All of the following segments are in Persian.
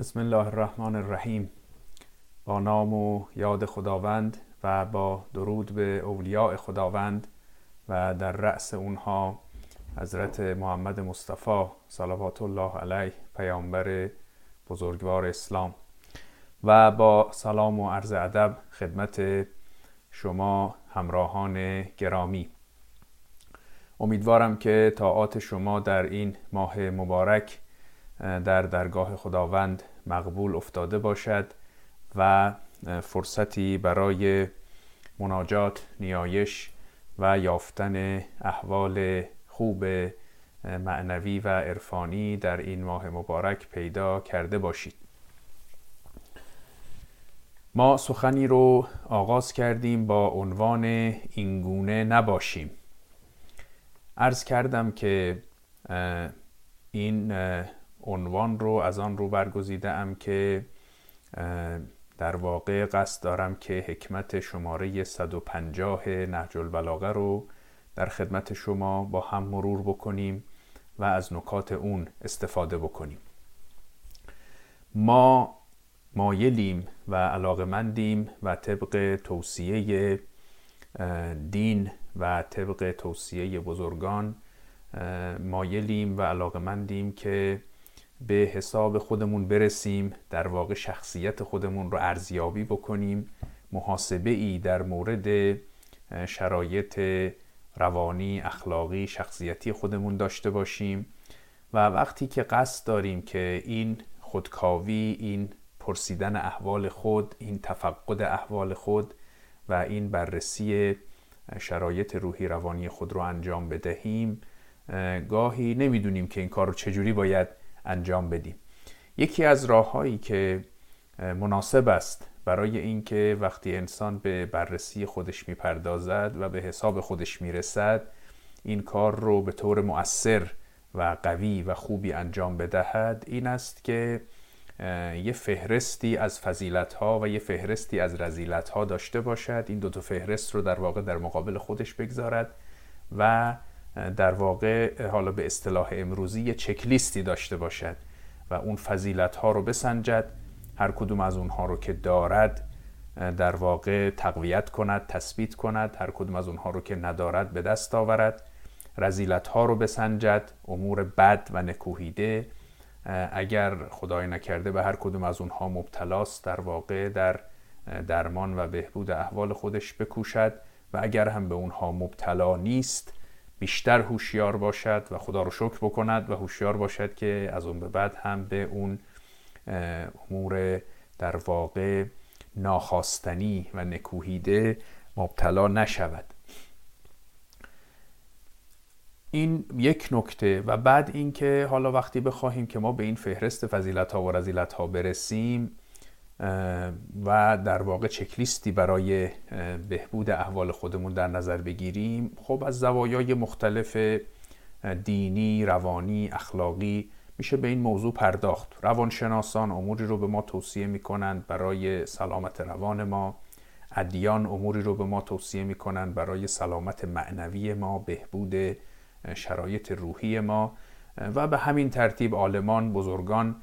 بسم الله الرحمن الرحیم با نام و یاد خداوند و با درود به اولیاء خداوند و در رأس اونها حضرت محمد مصطفی صلوات الله علیه پیامبر بزرگوار اسلام. و با سلام و عرض ادب خدمت شما همراهان گرامی. امیدوارم که طاعات شما در این ماه مبارک در درگاه خداوند مقبول افتاده باشد و فرصتی برای مناجات نیایش و یافتن احوال خوب معنوی و عرفانی در این ماه مبارک پیدا کرده باشید. ما سخنی رو آغاز کردیم با عنوان اینگونه نباشیم. عرض کردم که این عنوان رو از آن رو برگزیده ام که در واقع قصد دارم که حکمت شماره 150 نهج البلاغه رو در خدمت شما با هم مرور بکنیم و از نکات اون استفاده بکنیم. ما مایلیم و علاقمندیم و طبق توصیه دین و طبق توصیه بزرگان مایلیم و علاقمندیم که به حساب خودمون برسیم در واقع شخصیت خودمون رو ارزیابی بکنیم محاسبه ای در مورد شرایط روانی اخلاقی شخصیتی خودمون داشته باشیم و وقتی که قصد داریم که این خودکاوی این پرسیدن احوال خود این تفقد احوال خود و این بررسی شرایط روحی روانی خود رو انجام بدهیم گاهی نمی‌دونیم که این کار رو چجوری باید انجام بدیم. یکی از راههایی که مناسب است برای اینکه وقتی انسان به بررسی خودش می‌پردازد و به حساب خودش می‌رسد این کار رو به طور مؤثر و قوی و خوبی انجام بدهد این است که یه فهرستی از فضیلت ها و یه فهرستی از رزیلت ها داشته باشد. این دو تا فهرست رو در واقع در مقابل خودش بگذارد و در واقع حالا به اصطلاح امروزی یه چکلیستی داشته باشد و اون فضیلت ها رو بسنجد هر کدوم از اونها رو که دارد در واقع تقویت کند تثبیت کند هر کدوم از اونها رو که ندارد به دست آورد. رزیلت ها رو بسنجد امور بد و نکوهیده. اگر خدای نکرده به هر کدوم از اونها مبتلاست در واقع در درمان و بهبود احوال خودش بکوشد و اگر هم به اونها مبتلا نیست بیشتر هوشیار باشد و خدا رو شکر بکند و هوشیار باشد که از اون به بعد هم به اون امور در واقع ناخواستنی و نکوهیده مبتلا نشود. این یک نکته و بعد اینکه حالا وقتی بخواهیم که ما به این فهرست فضیلت ها و رزیلت ها برسیم و در واقع چکلیستی برای بهبود احوال خودمون در نظر بگیریم. خب از زوایای مختلف دینی، روانی، اخلاقی میشه به این موضوع پرداخت. روانشناسان اموری رو به ما توصیه می‌کنند برای سلامت روان ما. ادیان اموری رو به ما توصیه می‌کنند برای سلامت معنوی ما بهبود شرایط روحی ما. و به همین ترتیب عالمان بزرگان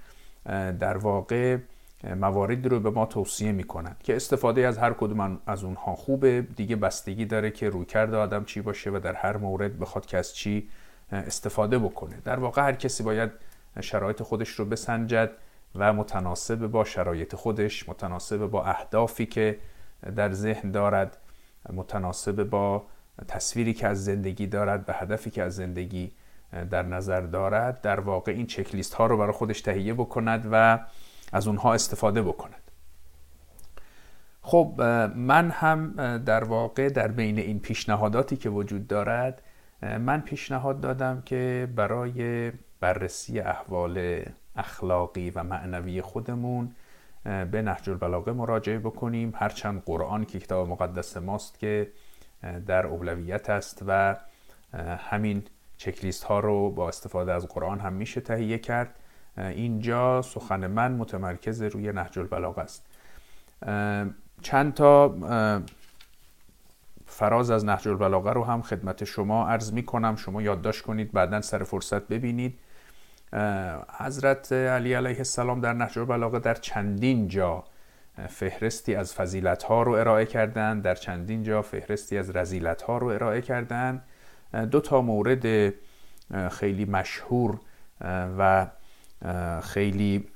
در واقع مواردی رو به ما توصیه می‌کنن که استفاده از هر کدوم از اونها خوبه. دیگه بستگی داره که رویکرد آدم چی باشه و در هر مورد بخواد که از چی استفاده بکنه. در واقع هر کسی باید شرایط خودش رو بسنجد و متناسب با شرایط خودش متناسب با اهدافی که در ذهن دارد متناسب با تصویری که از زندگی دارد به هدفی که از زندگی در نظر دارد. در واقع این چکلیست ها رو برای خودش تهیه بکند و از اونها استفاده بکند. خب من هم در واقع در بین این پیشنهاداتی که وجود دارد من پیشنهاد دادم که برای بررسی احوال اخلاقی و معنوی خودمون به نهج البلاغه مراجعه بکنیم. هرچند قرآن که کتاب مقدس ماست که در اولویت است و همین چکلیست ها رو با استفاده از قرآن هم میشه تهیه کرد. اینجا سخن من متمرکز روی نهج البلاغه است. چند تا فراز از نهج البلاغه رو هم خدمت شما عرض می کنم شما یادداشت کنید بعدا سر فرصت ببینید. حضرت علی علیه السلام در نهج البلاغه در چندین جا فهرستی از فضیلت ها رو ارائه کردن در چندین جا فهرستی از رزیلت ها رو ارائه کردن دو تا مورد خیلی مشهور و خیلی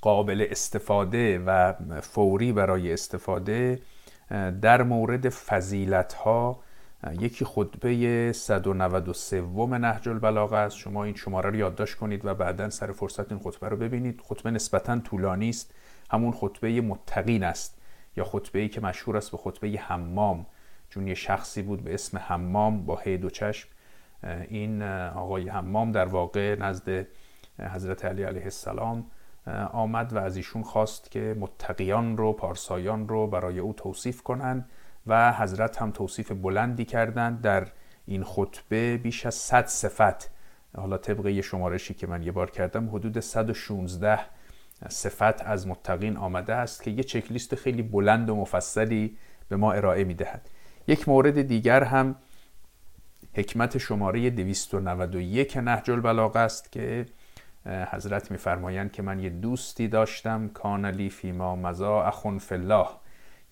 قابل استفاده و فوری برای استفاده در مورد فضیلت ها یکی خطبه 193 نهج البلاغه است. شما این شماره رو یادداشت کنید و بعدا سر فرصت این خطبه رو ببینید. خطبه نسبتا طولانی است. همون خطبه متقین است یا خطبه ای که مشهور است به خطبه حمام. چون یه شخصی بود به اسم حمام با هی دو چشم. این آقای حمام در واقع نزد حضرت علی علیه السلام آمد و از ایشون خواست که متقیان رو پارسایان رو برای او توصیف کنند و حضرت هم توصیف بلندی کردند در این خطبه بیش از 100 صفت. حالا طبق یه شمارشی که من یه بار کردم حدود 116 صفت از متقین آمده است که یه چکلیست خیلی بلند و مفصلی به ما ارائه می‌دهد. یک مورد دیگر هم حکمت شماره 291 نهج البلاغه است که حضرت میفرمایند که من یه دوستی داشتم کانلی فیما مزا اخون فلاح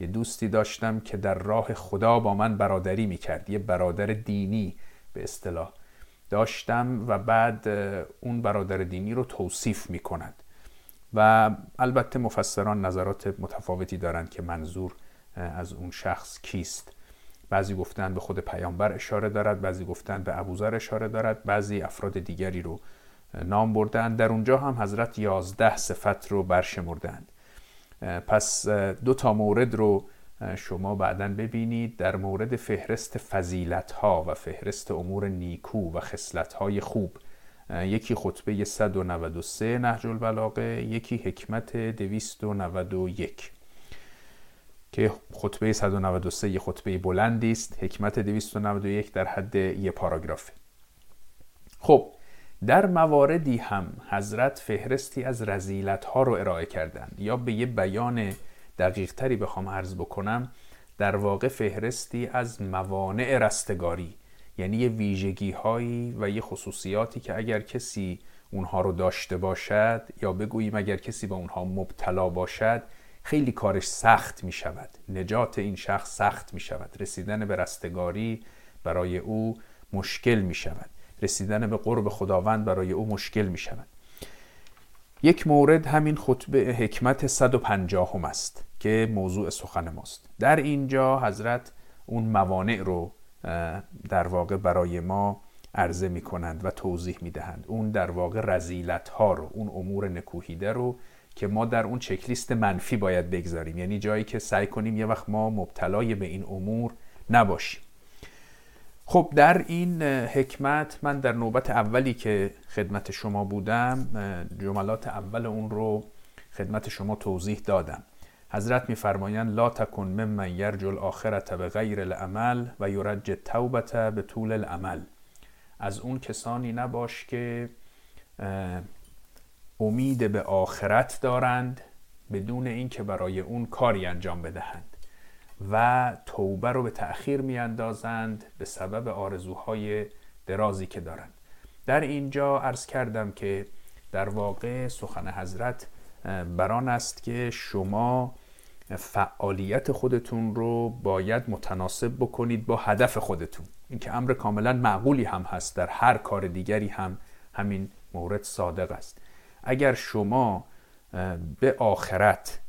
یه دوستی داشتم که در راه خدا با من برادری می‌کرد یه برادر دینی به اصطلاح داشتم و بعد اون برادر دینی رو توصیف می‌کند. و البته مفسران نظرات متفاوتی دارند که منظور از اون شخص کیست. بعضی گفتن به خود پیامبر اشاره دارد بعضی گفتن به ابوذر اشاره دارد بعضی افراد دیگری رو نام بردن در اونجا هم حضرت یازده صفت رو برشمردند پس دو تا مورد رو شما بعدا ببینید. در مورد فهرست فضیلت ها و فهرست امور نیکو و خصلت های خوب یکی خطبه 193 نهج البلاغه یکی حکمت 291 که خطبه 193 یه خطبه بلندی است. حکمت 291 در حد یه پاراگرافه خب در مواردی هم حضرت فهرستی از رزیلت ها رو ارائه کردند. یا به یه بیان دقیق تری بخوام عرض بکنم در واقع فهرستی از موانع رستگاری یعنی یه ویژگی هایی و یه خصوصیاتی که اگر کسی اونها رو داشته باشد یا بگوییم اگر کسی به اونها مبتلا باشد خیلی کارش سخت می شود نجات این شخص سخت می شود رسیدن به رستگاری برای او مشکل می شود رسیدن به قرب خداوند برای او مشکل می شود یک مورد همین خطبه حکمت 150 هم است که موضوع سخن ماست. در اینجا حضرت اون موانع رو در واقع برای ما عرضه می کنند و توضیح می دهند اون در واقع رزیلت ها رو اون امور نکوهیده رو که ما در اون چکلیست منفی باید بگذاریم. یعنی جایی که سعی کنیم یه وقت ما مبتلای به این امور نباشیم. خب در این حکمت من در نوبت اولی که خدمت شما بودم جملات اول اون رو خدمت شما توضیح دادم. حضرت میفرمایند لا تکن ممن یرجو الاخرت به غیر العمل و یرج توبت به طول العمل. از اون کسانی نباش که امید به آخرت دارند بدون اینکه برای اون کاری انجام بدهند. و توبه رو به تأخیر میاندازند به سبب آرزوهای درازی که دارند. در اینجا عرض کردم که در واقع سخن حضرت بران است که شما فعالیت خودتون رو باید متناسب بکنید با هدف خودتون. این که امر کاملا معقولی هم هست در هر کار دیگری هم همین مورد صادق است. اگر شما به آخرت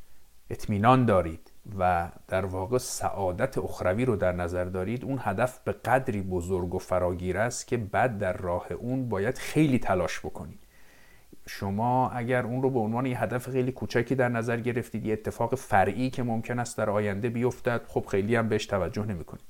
اطمینان دارید و در واقع سعادت اخروی رو در نظر دارید اون هدف به قدری بزرگ و فراگیر است که بعد در راه اون باید خیلی تلاش بکنید. شما اگر اون رو به عنوان یه هدف خیلی کوچکی در نظر گرفتید یه اتفاق فرعی که ممکن است در آینده بیفتد خب خیلی هم بهش توجه نمی کنید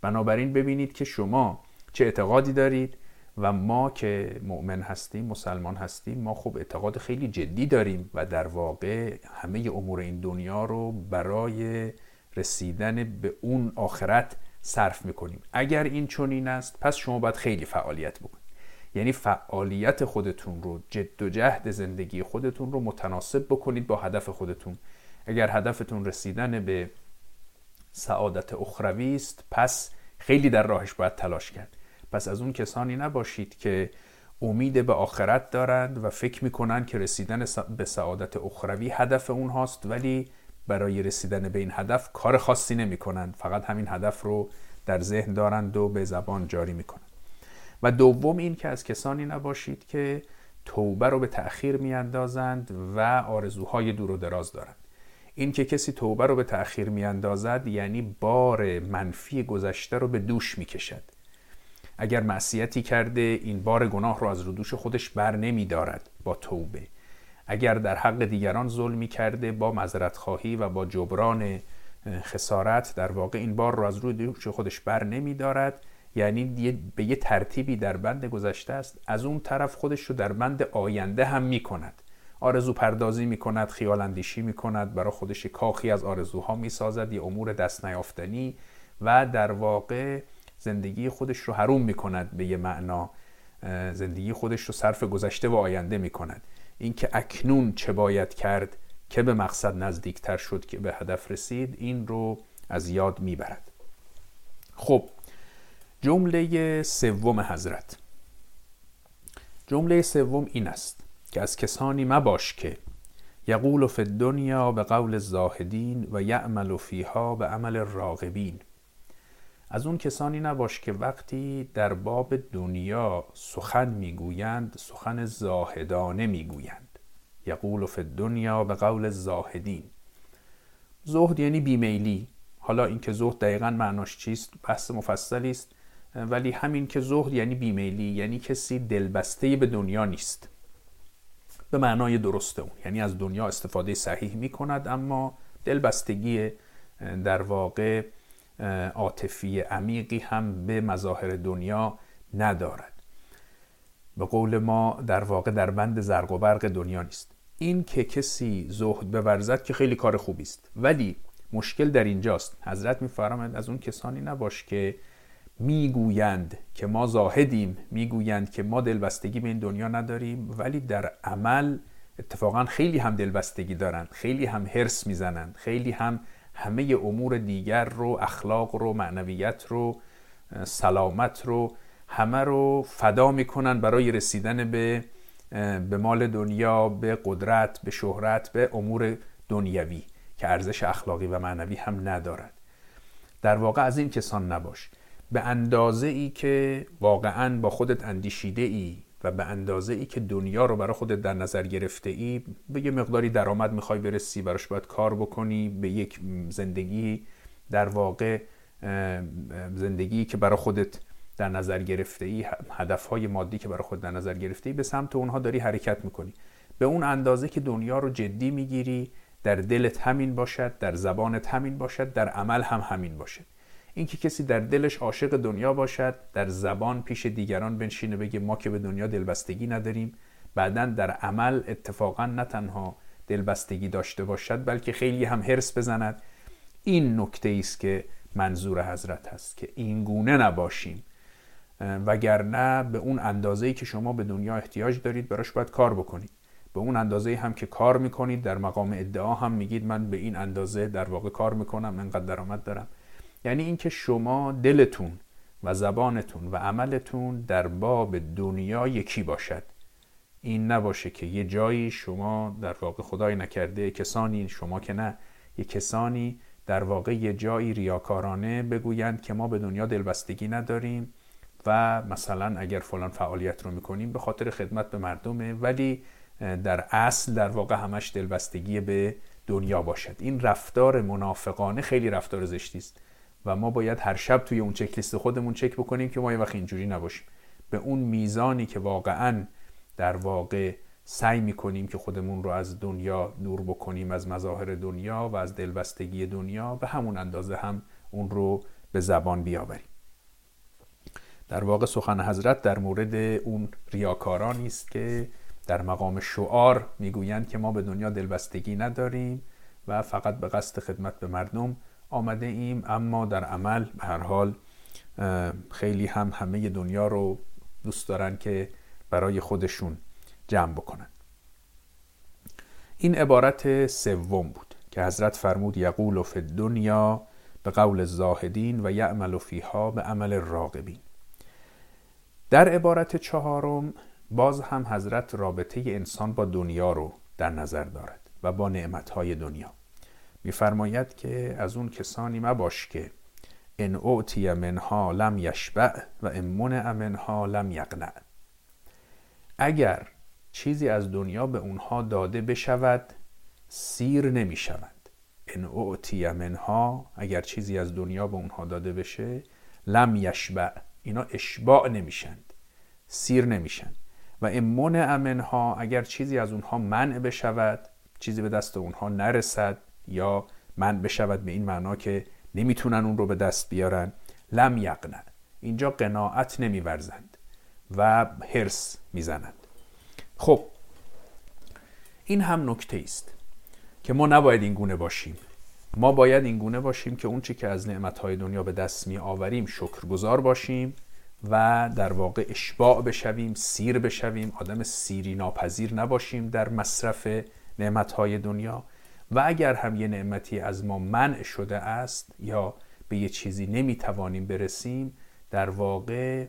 بنابراین ببینید که شما چه اعتقادی دارید و ما که مؤمن هستیم مسلمان هستیم ما خب اعتقاد خیلی جدی داریم و در واقع همه امور این دنیا رو برای رسیدن به اون آخرت صرف می‌کنیم. اگر این چنین است پس شما باید خیلی فعالیت بکنید. یعنی فعالیت خودتون رو جد و جهد زندگی خودتون رو متناسب بکنید با هدف خودتون. اگر هدفتون رسیدن به سعادت اخروی است پس خیلی در راهش باید تلاش کرد. پس از اون کسانی نباشید که امید به آخرت دارند و فکر می‌کنند که رسیدن به سعادت اخروی هدف اونهاست ولی برای رسیدن به این هدف کار خاصی نمی کنند فقط همین هدف رو در ذهن دارند و به زبان جاری می کنند و دوم این که از کسانی نباشید که توبه رو به تأخیر میاندازند و آرزوهای دور و دراز دارند. این که کسی توبه رو به تأخیر میاندازد یعنی بار منفی گذشته رو به دوش می‌کشد. اگر معصیتی کرده این بار گناه رو از رو دوش خودش بر نمی دارد با توبه. اگر در حق دیگران ظلمی کرده با مذرت خواهی و با جبران خسارت در واقع این بار رو از روی خودش بر نمی دارد یعنی به یه ترتیبی در بند گذشته است. از اون طرف خودش رو در بند آینده هم می کند آرزو پردازی می کند خیال اندیشی می کند برای خودش کاخی از آرزوها می سازد یه امور دست نیافتنی و در واقع زندگی خودش رو حروم می کند به یه معنا زندگی خودش رو صرف گذشته و آینده می کند اینکه اکنون چه باید کرد که به مقصد نزدیکتر شد که به هدف رسید این رو از یاد می‌برد. خب جمله سوم حضرت. جمله سوم این است که از کسانی مباش که یقول فی الدنیا به قول زاهدین و یعمل فیها به عمل راغبین از اون کسانی نباش که وقتی در باب دنیا سخن می‌گویند سخن زاهدانه می‌گویند. یقول فی الدنیا به قول زاهدین زهد یعنی بیمیلی. حالا اینکه زهد دقیقا معناش چیست؟ بحث مفصلی است. ولی همین که زهد یعنی بیمیلی یعنی کسی دلبسته به دنیا نیست. به معنای درسته اون. یعنی از دنیا استفاده صحیح می کند اما دلبستگی در واقع عاطفی عمیقی هم به مظاهر دنیا ندارد. به قول ما در واقع در بند زرق و برق دنیا نیست. این که کسی زهد بورزد که خیلی کار خوبی است. ولی مشکل در اینجاست. حضرت میفرماید از اون کسانی نباش که می‌گویند که ما زاهدیم می‌گویند که ما دلبستگی به این دنیا نداریم ولی در عمل اتفاقا خیلی هم دلبستگی دارند خیلی هم هرس می‌زنند خیلی هم همه امور دیگر رو اخلاق رو معنویت رو سلامت رو همه رو فدا می‌کنن برای رسیدن به به مال دنیا به قدرت به شهرت به امور دنیوی که ارزش اخلاقی و معنوی هم ندارد. در واقع از این کسان نباش. به اندازه ای که واقعا با خودت اندیشیده ای و به اندازه ای که دنیا رو برای خودت در نظر گرفته ای به یه مقداری درآمد می‌خوای برسی براش باید کار بکنی به یک زندگی در واقع زندگی که برای خودت در نظر گرفته ای هدفهای مادی که برای خود در نظر گرفته ای به سمت اونها داری حرکت می‌کنی. به اون اندازه که دنیا رو جدی می‌گیری در دلت همین باشد در زبانت همین باشد در عمل هم همین باشد. اینکه کسی در دلش عاشق دنیا باشد در زبان پیش دیگران بنشینه بگه ما که به دنیا دلبستگی نداریم. بعدا در عمل اتفاقا نه تنها دلبستگی داشته باشد بلکه خیلی هم هرس بزند. این نکته است که منظور حضرت هست که این گونه نباشیم. وگرنه به اون اندازه‌ای که شما به دنیا احتیاج دارید براش باید کار بکنید. به اون اندازه هم که کار می‌کنید در مقام ادعا هم میگید من به این اندازه در واقع کار می‌کنم انقدر درآمد دارم. یعنی اینکه شما دلتون و زبانتون و عملتون در باب دنیا یکی باشد. این نباشه که یه جایی شما در واقع خدای نکرده کسانی شما که نه یه کسانی در واقع یه جایی ریاکارانه بگویند که ما به دنیا دلبستگی نداریم و مثلا اگر فلان فعالیت رو می‌کنیم به خاطر خدمت به مردمه ولی در اصل در واقع همش دلبستگی به دنیا باشد. این رفتار منافقانه خیلی رفتار زشتی است. و ما باید هر شب توی اون چک لیست خودمون چک بکنیم که ما یه وقت اینجوری نباشیم. به اون میزانی که واقعا در واقع سعی می‌کنیم که خودمون رو از دنیا دور بکنیم از مظاهر دنیا و از دلبستگی دنیا به همون اندازه هم اون رو به زبان بیاوریم. در واقع سخن حضرت در مورد اون ریاکارانی است که در مقام شعار می‌گویند که ما به دنیا دلبستگی نداریم و فقط به قصد خدمت به مردم آمده ایم اما در عمل به هر حال خیلی هم همه دنیا رو دوست دارن که برای خودشون جمع بکنن. این عبارت سوم بود که حضرت فرمود یقول فی دنیا به قول زاهدین و یعمل فیها به عمل راقبین در عبارت چهارم باز هم حضرت رابطه انسان با دنیا رو در نظر دارد و با نعمتهای دنیا. میفرماید که از اون کسانی مباش که ان اوتی منها لم یشبع و ان منع منها لم یقنع اگر چیزی از دنیا به اونها داده بشود سیر نمی شود ان اوتی منها اگر چیزی از دنیا به اونها داده بشه لم یشبع اینا اشباع نمیشند. سیر نمیشن و امون امنها اگر چیزی از اونها منع بشود چیزی به دست اونها نرسد یا منع بشود به این معنا که نمی‌تونن اون رو به دست بیارن لم یقنه اینجا قناعت نمیورزند و هرس می‌زنند. خب این هم نکته است که ما نباید این گونه باشیم. ما باید این گونه باشیم که اون چی که از نعمتهای دنیا به دست می آوریم شکرگزار باشیم و در واقع اشباع بشویم سیر بشویم. آدم سیری ناپذیر نباشیم در مصرف نعمتهای دنیا. و اگر هم یه نعمتی از ما منع شده است یا به یه چیزی نمی‌توانیم برسیم در واقع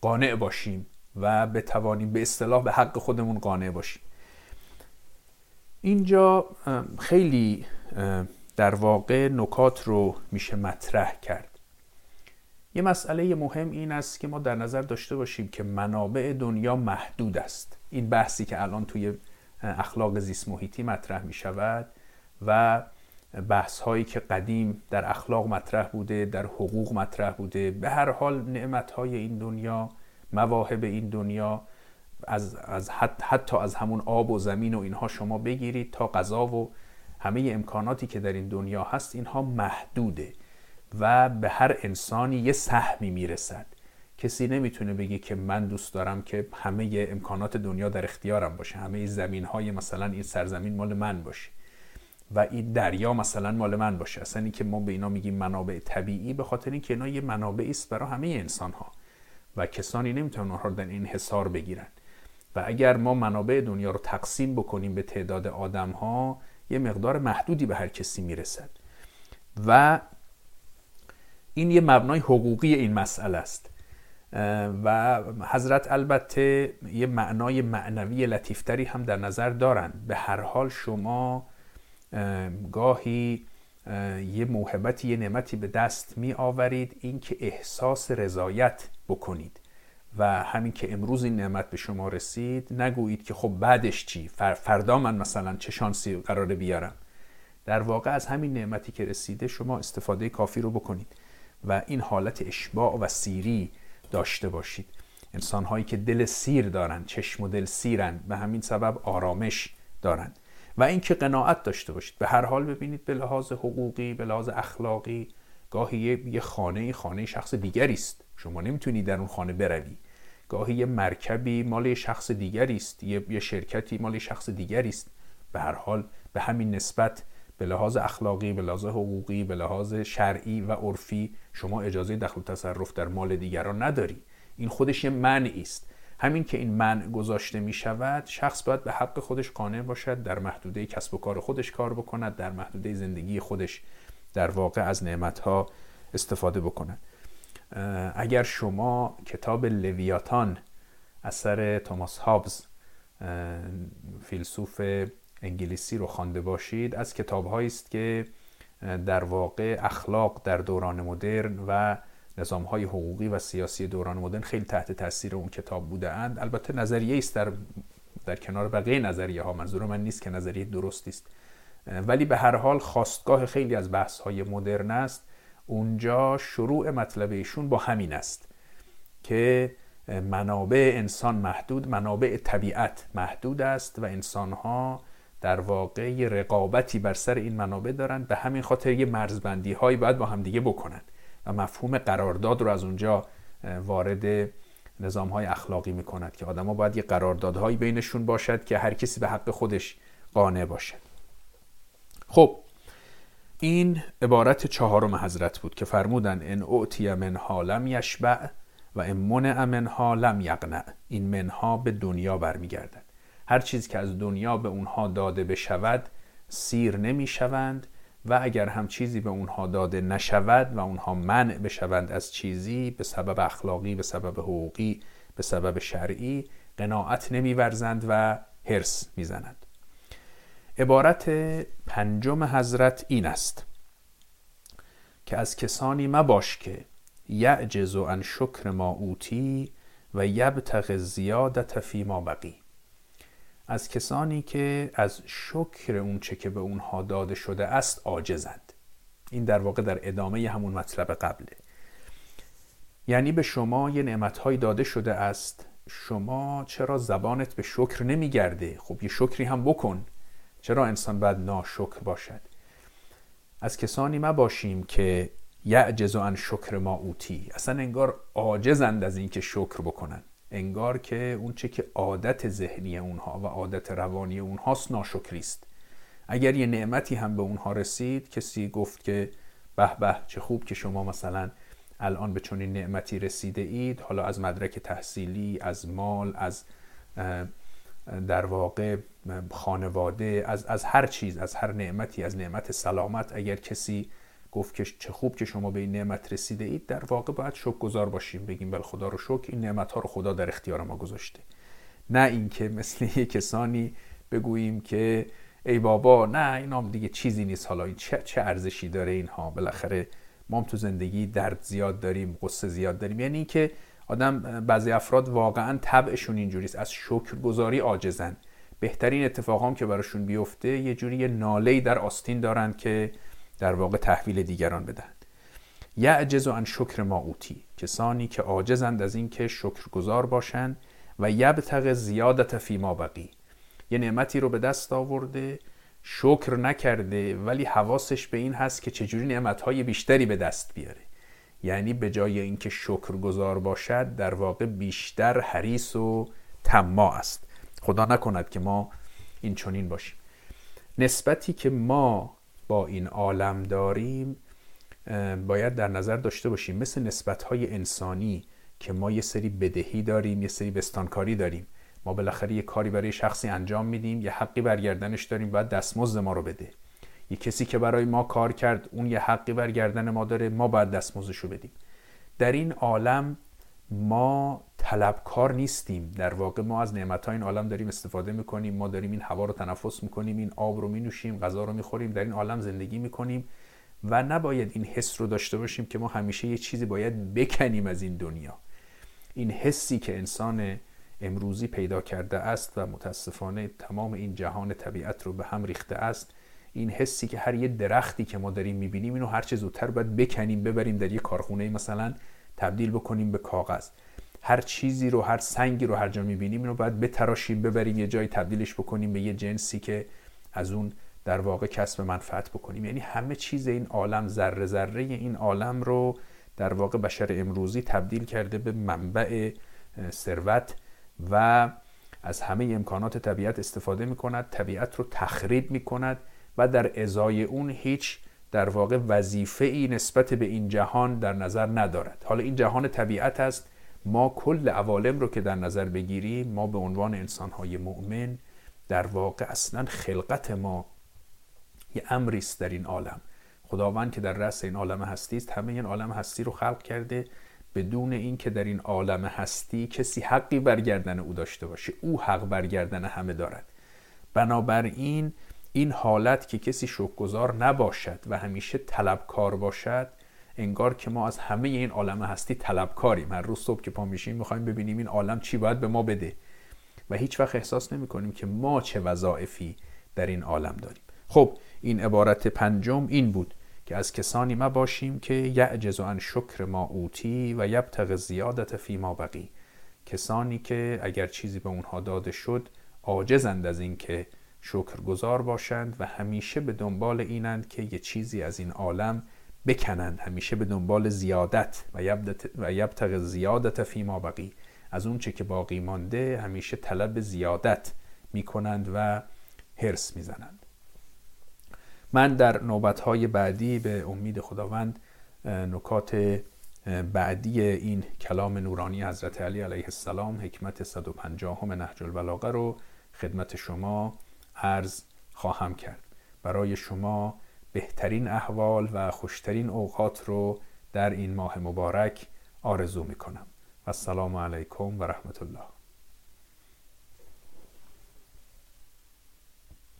قانع باشیم و بتوانیم به اصطلاح به حق خودمون قانع باشیم. اینجا خیلی در واقع نکات رو میشه مطرح کرد. یه مسئله مهم این است که ما در نظر داشته باشیم که منابع دنیا محدود است. این بحثی که الان توی اخلاق زیست محیطی مطرح می شود و بحث هایی که قدیم در اخلاق مطرح بوده در حقوق مطرح بوده. به هر حال نعمت های این دنیا مواهب این دنیا از, از حتی از همون آب و زمین و اینها شما بگیرید تا غذا و همه امکاناتی که در این دنیا هست اینها محدوده و به هر انسانی یه سهمی می‌رسد. کسی نمی‌تونه بگه که من دوست دارم که همه امکانات دنیا در اختیارم باشه همه زمین های مثلا این سرزمین مال من باشه. و این دریا مثلا مال من باشه. اصلا این که ما به اینا میگیم منابع طبیعی به خاطر اینکه اینا یه منابعی است برای همه انسان ها و کسانی نمی‌تونن اونها رو در این حصار بگیرن. و اگر ما منابع دنیا رو تقسیم بکنیم به تعداد آدم ها یه مقدار محدودی به هر کسی می‌رسد. و این یه مبنای حقوقی این مسئله است. و حضرت البته یه معنای معنوی لطیفتری هم در نظر دارند به هر حال شما گاهی یه موهبتی یه نعمتی به دست می آورید اینکه احساس رضایت بکنید. و همین که امروز این نعمت به شما رسید نگویید که خب بعدش چی؟ فردا من مثلا چه شانسی قراره بیارم؟ در واقع از همین نعمتی که رسیده شما استفاده کافی رو بکنید و این حالت اشباع و سیری داشته باشید. انسان هایی که دل سیر دارند چشم و دل سیرند به همین سبب آرامش دارند و اینکه قناعت داشته باشید. به هر حال ببینید به لحاظ حقوقی به لحاظ اخلاقی گاهی یه خانه خانه شخص دیگری است. شما نمی‌تونید در اون خانه بروی. گاهی یه مرکبی مال شخص دیگری است. یه شرکتی مال شخص دیگری است. به هر حال به همین نسبت به لحاظ اخلاقی به لحاظ حقوقی به لحاظ شرعی و عرفی شما اجازه دخل و تصرف در مال دیگران نداری. این خودش یه منعی است. همین که این منع گذاشته می شود شخص باید به حق خودش قانع باشد در محدوده کسب و کار خودش کار بکند در محدوده زندگی خودش در واقع از نعمتها استفاده بکند. اگر شما کتاب لویاتان اثر توماس هابز فیلسوف انگلیسی رو خوانده باشید از کتاب است که در واقع اخلاق در دوران مدرن و نظام های حقوقی و سیاسی دوران مدرن خیلی تحت تاثیر اون کتاب بوده اند البته نظریه است در در کنار بقیه نظریه ها منظور من نیست که نظریه درستی است ولی به هر حال خواستگاه خیلی از بحث های مدرن است. اونجا شروع مطلب ایشون با همین است که منابع انسان محدود منابع طبیعت محدود است و انسان ها در واقع رقابتی بر سر این منابع دارند به همین خاطر یه مرزبندی هایی باید با همدیگه بکنند و مفهوم قرارداد رو از اونجا وارد نظام های اخلاقی می کند که آدما باید یه قراردادهایی بینشون باشد که هر کسی به حق خودش قانع باشد. خب این عبارت چهارم حضرت بود که فرمودن ان اوتی منها لم یشبع و ان منع منها لم یقنع. این منها به دنیا برمیگردد. هر چیز که از دنیا به اونها داده بشود سیر نمی‌شوند و اگر هم چیزی به اونها داده نشود و اونها منع بشوند از چیزی به سبب اخلاقی به سبب حقوقی به سبب شرعی قناعت نمیورزند و هرس می‌زنند عبارت پنجم حضرت این است که از کسانی مباش که یعجز عن شکر ما اوتی و یبتغ زیادت فی ما بقی. از کسانی که از شکر اونچه که به اونها داده شده است عاجزند. این در واقع در ادامه همون مطلب قبله. یعنی به شما یه نعمتهایی داده شده است. شما چرا زبانت به شکر نمیگرده؟ خب یه شکری هم بکن. چرا انسان باید ناشکر باشد؟ از کسانی ما باشیم که یعجز عن شکر ما اوتی. اصلا انگار عاجزند از اینکه شکر بکنن. انگار که اونچه که عادت ذهنی اونها و عادت روانی اونهاست ناشکری است اگر یه نعمتی هم به اونها رسید کسی گفت که به به چه خوب که شما مثلا الان به چنین نعمتی رسیده اید حالا از مدرک تحصیلی از مال از در واقع خانواده از, از هر چیز از هر نعمتی از نعمت سلامت اگر کسی گفت که چه خوب که شما به این نعمت رسیده اید در واقع باید شکر گذار باشیم. بگیم بل خدا رو شکر این نعمت ها رو خدا در اختیار ما گذاشته. نه اینکه مثل کسانی بگوییم که ای بابا نه اینام دیگه چیزی نیست. حالا این چه, چه ارزشی داره اینها؟ بالاخره ما هم تو زندگی درد زیاد داریم قصه زیاد داریم. یعنی اینکه آدم بعضی افراد واقعا طبعشون اینجوریست از شکرگزاری عاجزن. بهترین اتفاق هم که براشون بیفته یه جوری ناله در آستین دارند که در واقع تحویل دیگران بدهند یعجز عن شکر ما اوتی کسانی که عاجزند از اینکه شکرگزار باشند و یبتغ زیادت فی ما بقی. یه نعمتی رو به دست آورده شکر نکرده ولی حواسش به این هست که چجوری نعمتهای بیشتری به دست بیاره. یعنی به جای اینکه شکرگزار باشد در واقع بیشتر حریص و تما است. خدا نکند که ما این چنین باشیم. نسبتی که ما با این عالم داریم باید در نظر داشته باشیم. مثل نسبت های انسانی که ما یه سری بدهی داریم یه سری بستانکاری داریم. ما بالاخره یه کاری برای شخصی انجام میدیم یه حقی برگردنش داریم باید دستمزد ما رو بده. یه کسی که برای ما کار کرد اون یه حقی برگردن ما داره ما باید دستمزدش رو بدیم. در این عالم ما طلبکار نیستیم. در واقع ما از نعمت این عالم داریم استفاده می‌کنیم. ما داریم این هوا رو تنفس می‌کنیم این آب رو مینوشیم غذا رو می‌خوریم در این عالم زندگی می‌کنیم و نباید این حس رو داشته باشیم که ما همیشه یه چیزی باید بکنیم از این دنیا. این حسی که انسان امروزی پیدا کرده است و متاسفانه تمام این جهان طبیعت رو به هم ریخته است این حسی که هر یه درختی که ما داریم می‌بینیم اینو هر چه زودتر باید بکنیم ببریم در یه کارخونه مثلا. تبدیل بکنیم به کاغذ. هر چیزی رو هر سنگی رو هر جا می‌بینیم اینو باید بتراشیم ببریم یه جایی تبدیلش بکنیم به یه جنسی که از اون در واقع کسب منفعت بکنیم. یعنی همه چیز این عالم ذره ذره این عالم رو در واقع بشر امروزی تبدیل کرده به منبع ثروت و از همه امکانات طبیعت استفاده می کند طبیعت رو تخریب می کند و در ازای اون هیچ در واقع وظیفه ای نسبت به این جهان در نظر ندارد. حالا این جهان طبیعت است. ما کل عوالم رو که در نظر بگیریم ما به عنوان انسانهای مؤمن در واقع اصلا خلقت ما یه امری است در این عالم. خداوند که در رأس این عالم هستی است همه این عالم هستی رو خلق کرده. بدون اینکه در این عالم هستی کسی حقی برگردن او داشته باشه. او حق برگردن همه دارد. بنابراین این حالت که کسی شکرگزار نباشد و همیشه طلبکار باشد انگار که ما از همه این عالم هستی طلبکاریم. هر روز صبح که پا میشیم می‌خوایم ببینیم این عالم چی باید به ما بده. و هیچ وقت احساس نمی کنیم که ما چه وظایفی در این عالم داریم. خب این عبارت پنجم این بود که از کسانی ما باشیم که یعجز عن شکر ما اوتی و یبتغ زیادت فی ما بقی. کسانی که اگر چیزی به اونها داده شد عاجزند از اینکه شکرگزار باشند و همیشه به دنبال اینند که یه چیزی از این عالم بکنند. همیشه به دنبال زیادت و یبتغ زیادت فی ما بقی. از اون چه که باقی مانده همیشه طلب زیادت می‌کنند و هرس می‌زنند. من در نوبتهای بعدی به امید خداوند نکات بعدی این کلام نورانی حضرت علی علیه السلام حکمت 150 نهج البلاغه رو خدمت شما عرض خواهم کرد. برای شما بهترین احوال و خوشترین اوقات رو در این ماه مبارک آرزو می کنم و السلام علیکم و رحمت الله.